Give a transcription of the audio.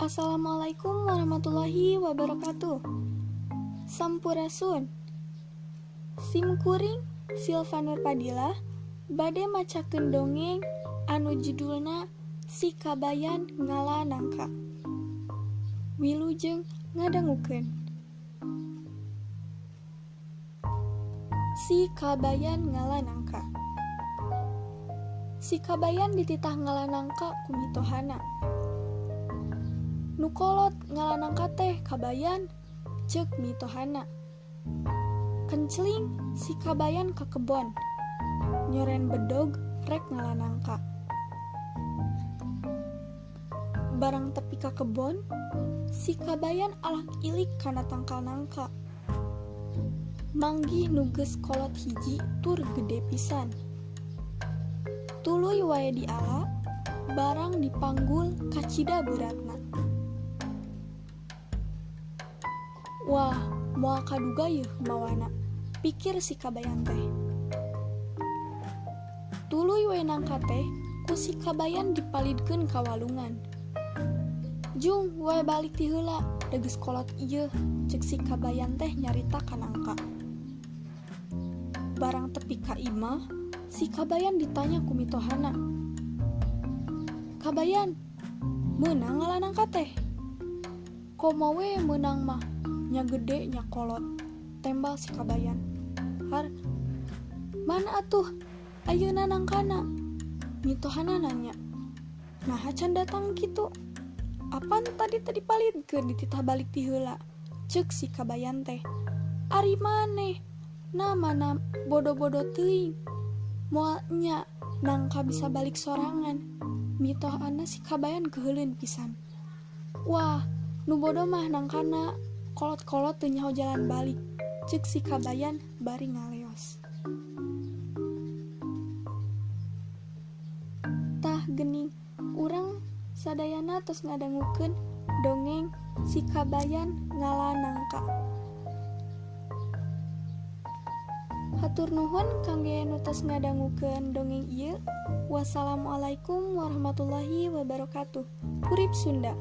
Assalamualaikum warahmatullahi wabarakatuh. Sampurasun. Simkuring Silvanur Padilla bade macakeun dongeng anu judulna Si Kabayan Ngala Nangka. Wilujeng ngadangukeun. Si Kabayan Ngala Nangka. Si Kabayan dititah ngala nangka kumitohana nukolot ngalanangka teh kabayan cek mitohana. Kenceling si kabayan ke kebon nyoren bedog rek ngalanangka barang tepi ke kebon si kabayan alak ilik karena tangkal nangka manggi nuges kolot hiji tur gede pisan. Tuluy wae di ala barang dipanggul kacida beratna Wah, mau kaduga yeuh mawana, pikir si kabayan teh. Tuluy wenang kate, ku si kabayan dipalidkeun kawalungan. Jung, wae balik ti heula, deges kolot ieu, cek si kabayan teh nyarita kanangka. Barang tepi ka imah, si kabayan ditanya ku mitohana. Kabayan, menang ngalanang kate. Komawe menang mah, nya gede nya kolot. Tembal si kabayan. Har mana atuh? Ayo nanang kana? Mitohana nanya. Nah hacan datang gitu apaan tadi tadi palit ke dititah balik tihula cek si kabayan teh. Ari maneh nama mana bodoh bodoh teuing. Moalnya nangka bisa balik sorangan. Mitoh ana si kabayan keheulin pisan. Wah nu bodoh mah nangkana kolot-kolot nyaho jalan balik cek si kabayan bari ngaleos tah gening urang sadayana terus ngadangukeun dongeng si kabayan ngala nangka Hatur nuhun kangge nutas ngadangukeun dongeng ieu. Wassalamualaikum warahmatullahi wabarakatuh. Urip Sunda.